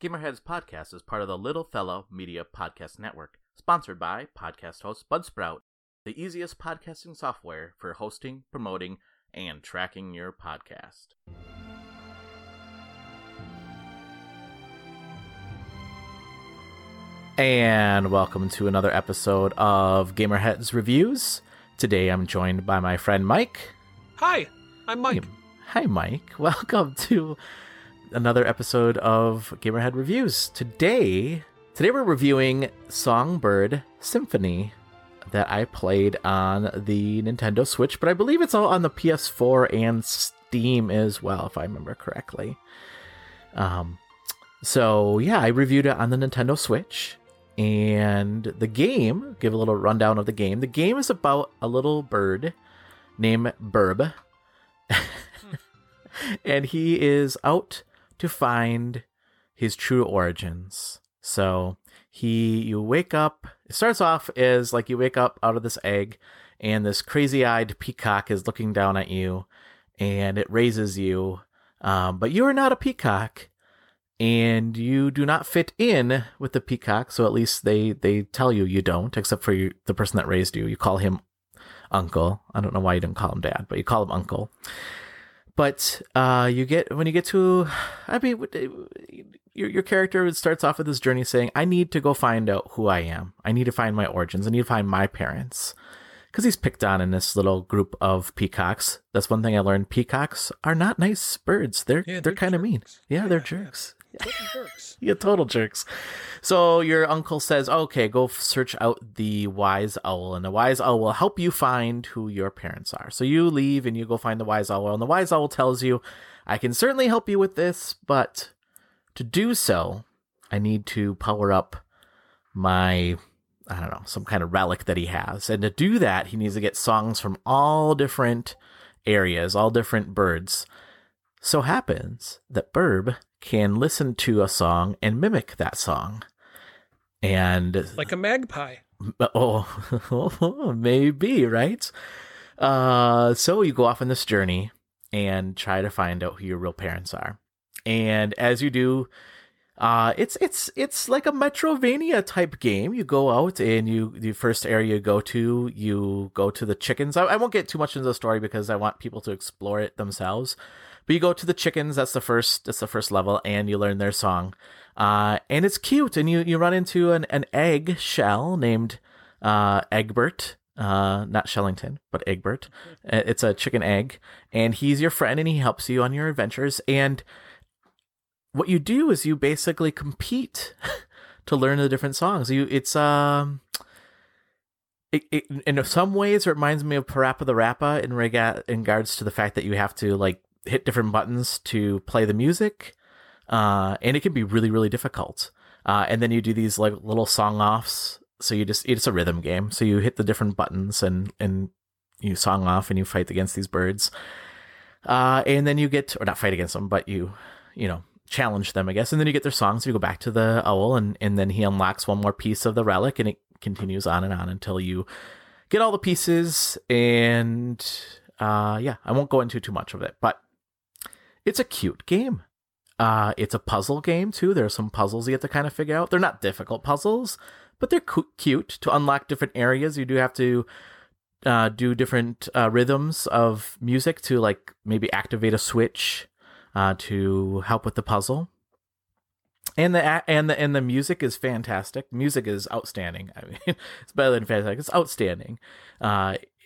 Gamerheads podcast is part of the Little Fellow Media Podcast Network, sponsored by podcast host Buzzsprout, the easiest podcasting software for hosting, promoting, and tracking your podcast. And welcome to another episode of Gamerheads Reviews. Today I'm joined by my friend Mike. Hi, I'm Mike. Hi, Mike. Welcome to another episode of Gamerhead Reviews. Today, today we're reviewing Songbird Symphony that I played on the Nintendo Switch, but I believe it's all on the PS4 and Steam as well, if I remember correctly. Um, so yeah, I reviewed it on the Nintendo Switch. And the game, give a little rundown of the game. The game is about a little bird named Birb. and he is out to find his true origins. So he, you wake up, it starts off as like you wake up out of this egg and this crazy eyed peacock is looking down at you and it raises you. Um, but you are not a peacock and you do not fit in with the peacock. So at least they, they tell you you don't, except for you, the person that raised you. You call him uncle. I don't know why you didn't call him dad, but you call him uncle. But uh, you get when you get to, I mean, your your character starts off with this journey saying, "I need to go find out who I am. I need to find my origins. I need to find my parents." Because he's picked on in this little group of peacocks. That's one thing I learned. Peacocks are not nice birds. They're Yeah, they're, they're kind of mean. jerks. Yeah, they're Yeah, jerks. Jerks. Yeah, total jerks. So your uncle says, okay, go search out the wise owl, and the wise owl will help you find who your parents are. So you leave and you go find the wise owl, and the wise owl tells you, I can certainly help you with this, but to do so, I need to power up my, I don't know, some kind of relic that he has. And to do that, he needs to get songs from all different areas, all different birds. So happens that Birb can listen to a song and mimic that song. And Like a magpie. oh, maybe, right? Uh, so you go off on this journey and try to find out who your real parents are. And as you do, uh, it's it's it's like a Metroidvania type game. You go out and you the first area you go to, you go to the chickens. I, I won't get too much into the story because I want people to explore it themselves. But you go to the chickens. That's the first. That's the first level, and you learn their song. Uh, and it's cute. And you you run into an an egg shell named uh, Egbert. Uh, not Shellington, but Egbert. Uh, It's a chicken egg, and he's your friend, and he helps you on your adventures. And what you do is you basically compete to learn the different songs. You it's um. It, it, in some ways, it reminds me of PaRappa the Rapper in rega- in regards to the fact that you have to like hit different buttons to play the music, uh, and it can be really really difficult. Uh, and then you do these like little song offs. So you just it's a rhythm game. So you hit the different buttons and and you song off and you fight against these birds. Uh, and then you get or not fight against them, but you you know challenge them, I guess. And then you get their songs. You go back to the owl, and and then he unlocks one more piece of the relic, and it continues on and on until you get all the pieces. And uh, yeah, I won't go into too much of it, but it's a cute game. Uh, it's a puzzle game too. There are some puzzles you have to kind of figure out. They're not difficult puzzles, but they're cu- cute. To unlock different areas, you do have to uh, do different uh, rhythms of music to like maybe activate a switch uh, to help with the puzzle. And the and the and the music is fantastic. Music is outstanding. I mean, it's better than fantastic. It's outstanding.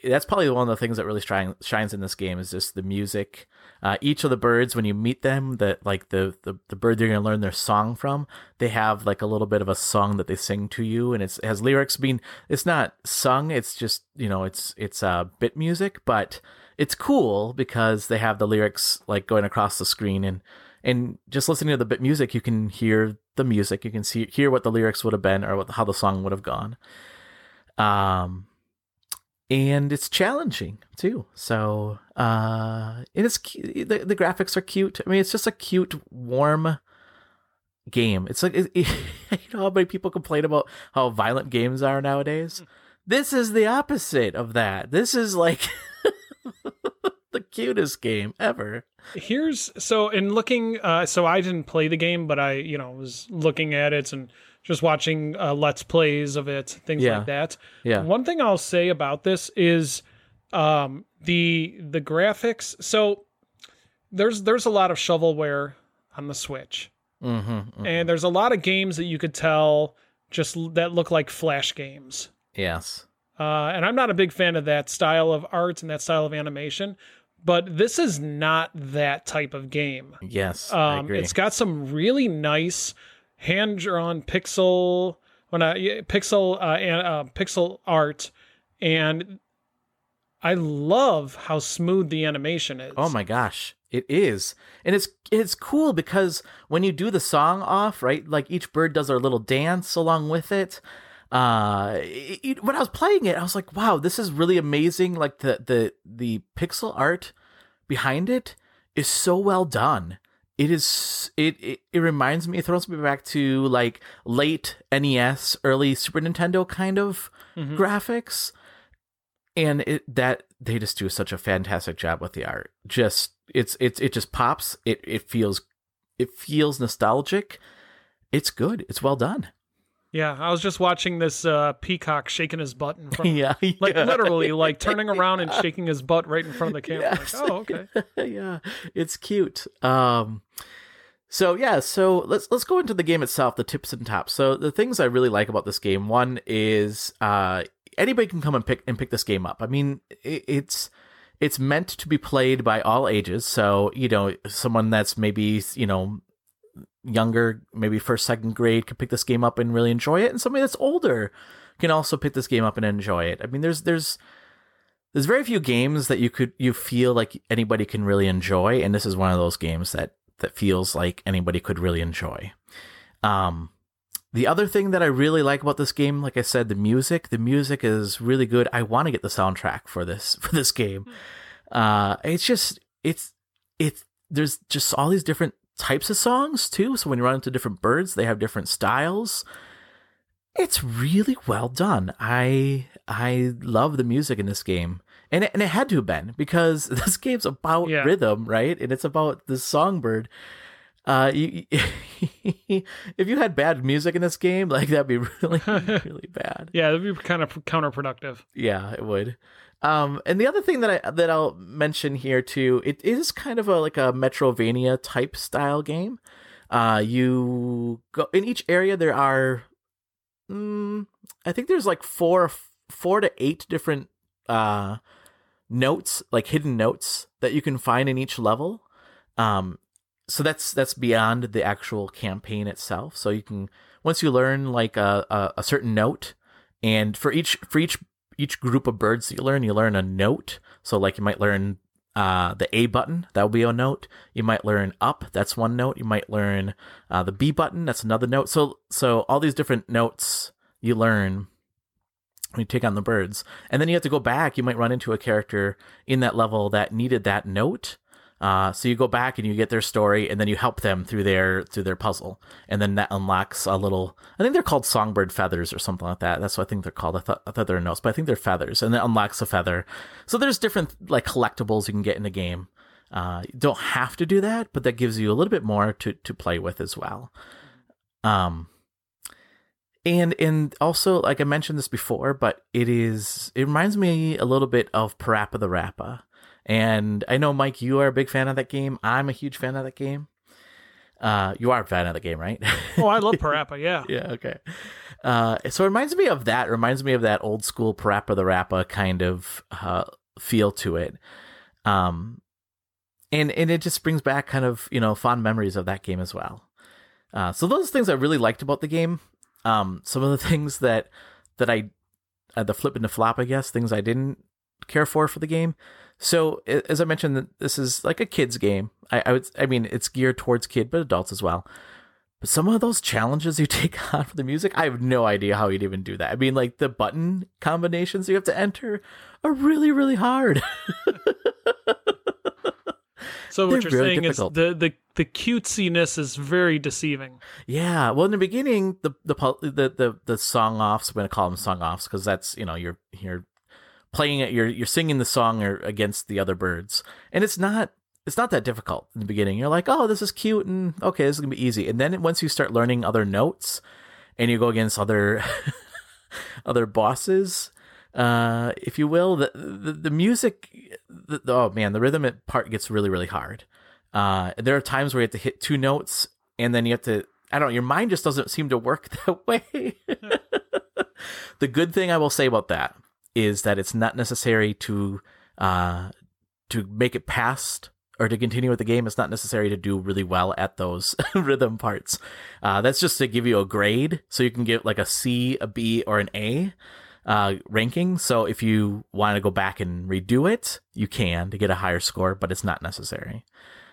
That's probably one of the things that really shine, shines in this game is just the music. Uh, each of the birds, when you meet them, that like the, the the bird you're gonna learn their song from, they have like a little bit of a song that they sing to you, and it's, it has lyrics. Being it's not sung, it's just you know it's it's uh, bit music, but it's cool because they have the lyrics like going across the screen and and just listening to the bit music, you can hear the music, you can see hear what the lyrics would have been or what, how the song would have gone. Um, and it's challenging too. So uh, it is the the graphics are cute. I mean, it's just a cute, warm game. It's like it, you know how many people complain about how violent games are nowadays. This is the opposite of that. This is like the cutest game ever. Here's so in looking. Uh, so I didn't play the game, but I you know was looking at it and just watching uh, let's plays of it, things Yeah. like that. Yeah. One thing I'll say about this is um, the the graphics. So there's there's a lot of shovelware on the Switch, Mm-hmm. and there's a lot of games that you could tell just that look like flash games. Yes. Uh, and I'm not a big fan of that style of art and that style of animation, but this is not that type of game. Yes. I Um, it's got some really nice hand drawn pixel when I pixel uh, and, uh, pixel art, and I love how smooth the animation is. Oh my gosh, it is, and it's it's cool because when you do the song off, right? Like each bird does their little dance along with it. Uh, it- it- when I was playing it, I was like, "Wow, this is really amazing!" Like the the the pixel art behind it is so well done. It is it it, it reminds me, it throws me back to like late NES, early Super Nintendo kind of Mhm. graphics. And it that they just do such a fantastic job with the art. Just it's it's it just pops. It it feels it feels nostalgic. It's good. It's well done Yeah, I was just watching this uh, peacock shaking his butt in front. Of, yeah Like yeah. literally, like turning around and shaking his butt right in front of the camera. Yes. Like, oh, okay. yeah it's cute um so yeah so let's let's go into the game itself the tips and tops so the things i really like about this game one is uh anybody can come and pick and pick this game up i mean it, it's it's meant to be played by all ages so you know someone that's maybe you know younger maybe first second grade could pick this game up and really enjoy it and somebody that's older can also pick this game up and enjoy it. I mean there's there's there's very few games that you could you feel like anybody can really enjoy and this is one of those games that that feels like anybody could really enjoy. Um the other thing that i really like about this game like i said the music the music is really good. I want to get the soundtrack for this for this game. Uh it's just it's it's there's just all these different types of songs too so when you run into different birds they have different styles it's really well done. I I love the music in this game, and it, and it had to have been because this game's about Yeah. rhythm, right? And it's about the songbird. Uh, you, if you had bad music in this game, like that'd be really really bad. Yeah, that'd be kind of counterproductive. Yeah, it would. Um, and the other thing that I that I'll mention here too, it is kind of a like a Metroidvania type style game. Uh, you go in each area. There are, mm, I think there's like four four to eight different uh notes, like hidden notes that you can find in each level. Um, so that's that's beyond the actual campaign itself. So you can once you learn like a a, a certain note, and for each for each each group of birds that you learn, you learn a note. So like you might learn uh, the A button, that will be a note. You might learn up, that's one note. You might learn uh, the B button, that's another note. So so all these different notes you learn when you take on the birds, and then you have to go back. You might run into a character in that level that needed that note. Uh, so you go back and you get their story, and then you help them through their through their puzzle, and then that unlocks a little. I think they're called songbird feathers or something like that. That's what I think they're called. I thought, I thought they were notes, but I think they're feathers, and it unlocks a feather. So there's different like collectibles you can get in the game. Uh, you don't have to do that, but that gives you a little bit more to to play with as well. Um, and and also like I mentioned this before, but it is it reminds me a little bit of PaRappa the Rapper. And I know Mike, you are a big fan of that game. I'm a huge fan of that game. Uh, you are a fan of the game, right? Oh, I love Parappa. Yeah. yeah, okay. Uh, so it reminds me of that. It reminds me of that old school PaRappa the Rapper kind of uh, feel to it. Um, and and it just brings back kind of you know fond memories of that game as well. Uh, so those things I really liked about the game. Um, some of the things that that I uh, the flip and the flop, I guess, things I didn't care for for the game. So as I mentioned, this is like a kids game. I, I would, I mean, it's geared towards kid, but adults as well. But some of those challenges you take on for the music, I have no idea how you'd even do that. I mean, like the button combinations you have to enter are really, really hard. So They're what you're saying difficult. is the the the cutesiness is very deceiving. Yeah, well, in the beginning, the the the the, the song offs. I'm going to call them song offs because that's you know you're you're playing it. You're you're singing the song or against the other birds, and it's not it's not that difficult in the beginning. You're like, oh, this is cute, and okay, this is gonna be easy. And then once you start learning other notes, and you go against other other bosses, uh, if you will, the the, the music, the, oh man, the rhythm part gets really really hard. Uh, there are times where you have to hit two notes, and then you have to. I don't know. Your mind just doesn't seem to work that way. the good thing I will say about that is that it's not necessary to uh, to make it past or to continue with the game. It's not necessary to do really well at those rhythm parts. Uh, that's just to give you a grade, so you can get like a C, a B, or an A uh, ranking. So if you want to go back and redo it, you can to get a higher score, but it's not necessary.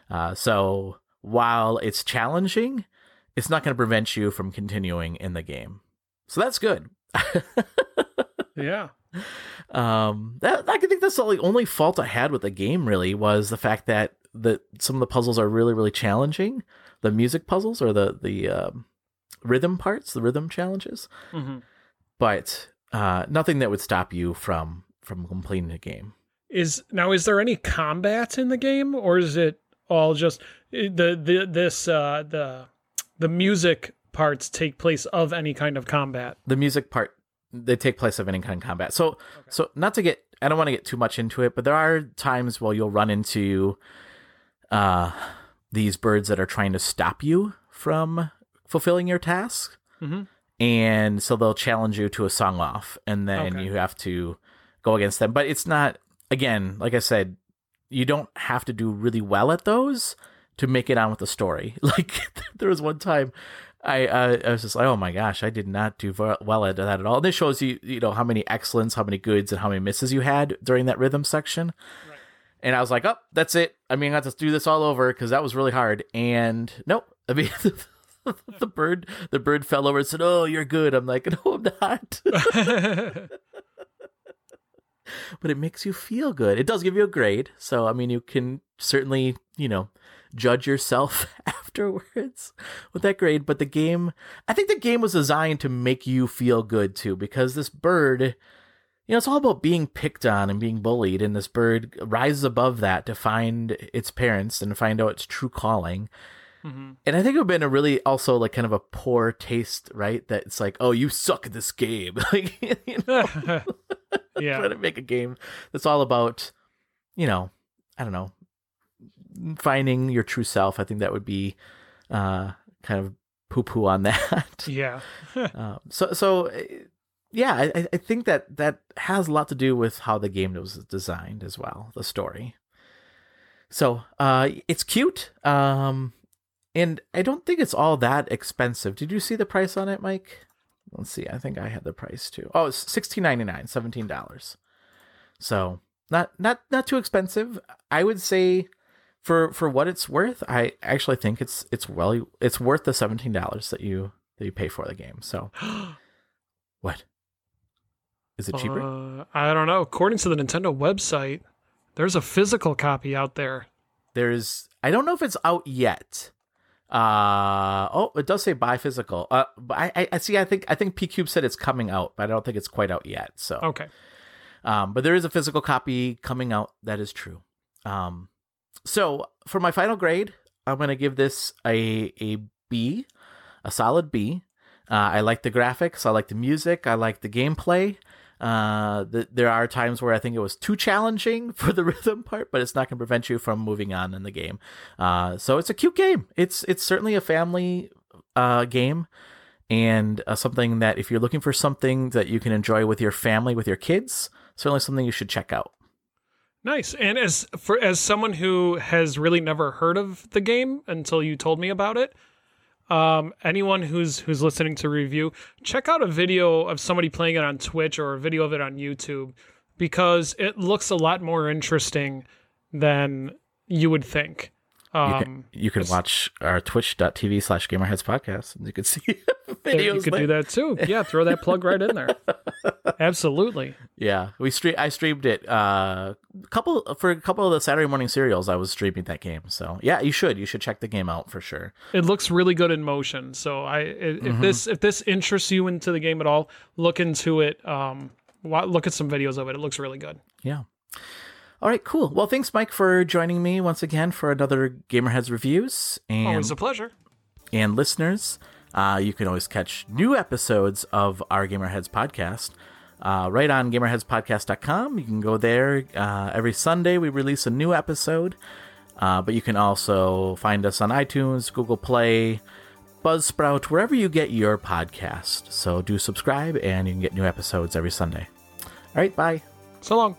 Uh, so while it's challenging, it's not going to prevent you from continuing in the game. So that's good. yeah. Um, that I think that's the only, fault I had with the game really was the fact that the some of the puzzles are really really challenging. The music puzzles or the the um, rhythm parts, the rhythm challenges. Mm-hmm. But uh, nothing that would stop you from from completing the game. Is now is there any combat in the game, or is it all just eh, the the this uh, the the music parts take place of any kind of combat? The music part they take place of any kind of combat. So okay. so not to get I don't want to get too much into it, but there are times where you'll run into uh these birds that are trying to stop you from fulfilling your task. Mm-hmm and so they'll challenge you to a song off and then okay. you have to go against them but it's not again like i said you don't have to do really well at those to make it on with the story like there was one time I uh, I was just like, oh my gosh, I did not do well at that at all. And This shows you, you know, how many excellence, how many goods, and how many misses you had during that rhythm section. Right. And I was like, oh, that's it. I mean, I got to do this all over because that was really hard. And nope, I mean, the bird the bird fell over and said, "Oh, you're good." I'm like, "No, I'm not." but it makes you feel good. It does give you a grade, so I mean, you can certainly, you know, judge yourself afterwards with that grade. But the game, I think the game was designed to make you feel good too, because this bird, you know, it's all about being picked on and being bullied, and this bird rises above that to find its parents and find out its true calling. Mm-hmm. And I think it would have been a really also like kind of a poor taste, right? That it's like, oh, you suck at this game. like, you know, yeah, trying to make a game that's all about, you know, I don't know, finding your true self. I think that would be uh, kind of poo poo on that. Yeah. um, so so yeah, I, I think that that has a lot to do with how the game was designed as well, the story. So uh, it's cute. Um, and I don't think it's all that expensive. Did you see the price on it, Mike? Let's see. I think I had the price too. Oh, it's sixteen ninety nine, seventeen dollars. So not not not too expensive. I would say for for what it's worth, I actually think it's it's well it's worth the seventeen dollars that you that you pay for the game. So what? Is it cheaper? Uh, I don't know. According to the Nintendo website, there's a physical copy out there. There's I don't know if it's out yet. Uh oh, it does say buy physical. Uh, but I, I see. I think I think PQube said it's coming out, but I don't think it's quite out yet. So okay. Um, but there is a physical copy coming out. That is true. Um, so for my final grade, I'm gonna give this a a B, a solid B. Uh, I like the graphics. I like the music. I like the gameplay. Uh, the, there are times where I think it was too challenging for the rhythm part, but it's not going to prevent you from moving on in the game. Uh, so it's a cute game. It's it's certainly a family uh, game, and uh, something that if you're looking for something that you can enjoy with your family, with your kids, certainly something you should check out. Nice. And as for as someone who has really never heard of the game until you told me about it, um, anyone who's who's listening to review, check out a video of somebody playing it on Twitch or a video of it on YouTube because it looks a lot more interesting than you would think. Um, you can, you can watch our twitch.tv slash gamerheads podcast and you can see videos. You could do that too. Yeah, throw that plug right in there. Absolutely. Yeah. We stream I streamed it uh couple for a couple of the Saturday morning serials I was streaming that game. So yeah, you should. You should check the game out for sure. It looks really good in motion. So I if mm-hmm. this if this interests you into the game at all, look into it. Um look at some videos of it. It looks really good. Yeah. All right, cool. Well, thanks, Mike, for joining me once again for another Gamerheads reviews. And Always a pleasure. and listeners, uh, you can always catch new episodes of our Gamerheads podcast uh, right on gamerheadspodcast.com. You can go there uh, every Sunday. We release a new episode, uh, but you can also find us on iTunes, Google Play, Buzzsprout, wherever you get your podcast. So do subscribe, and you can get new episodes every Sunday. All right, bye. So long.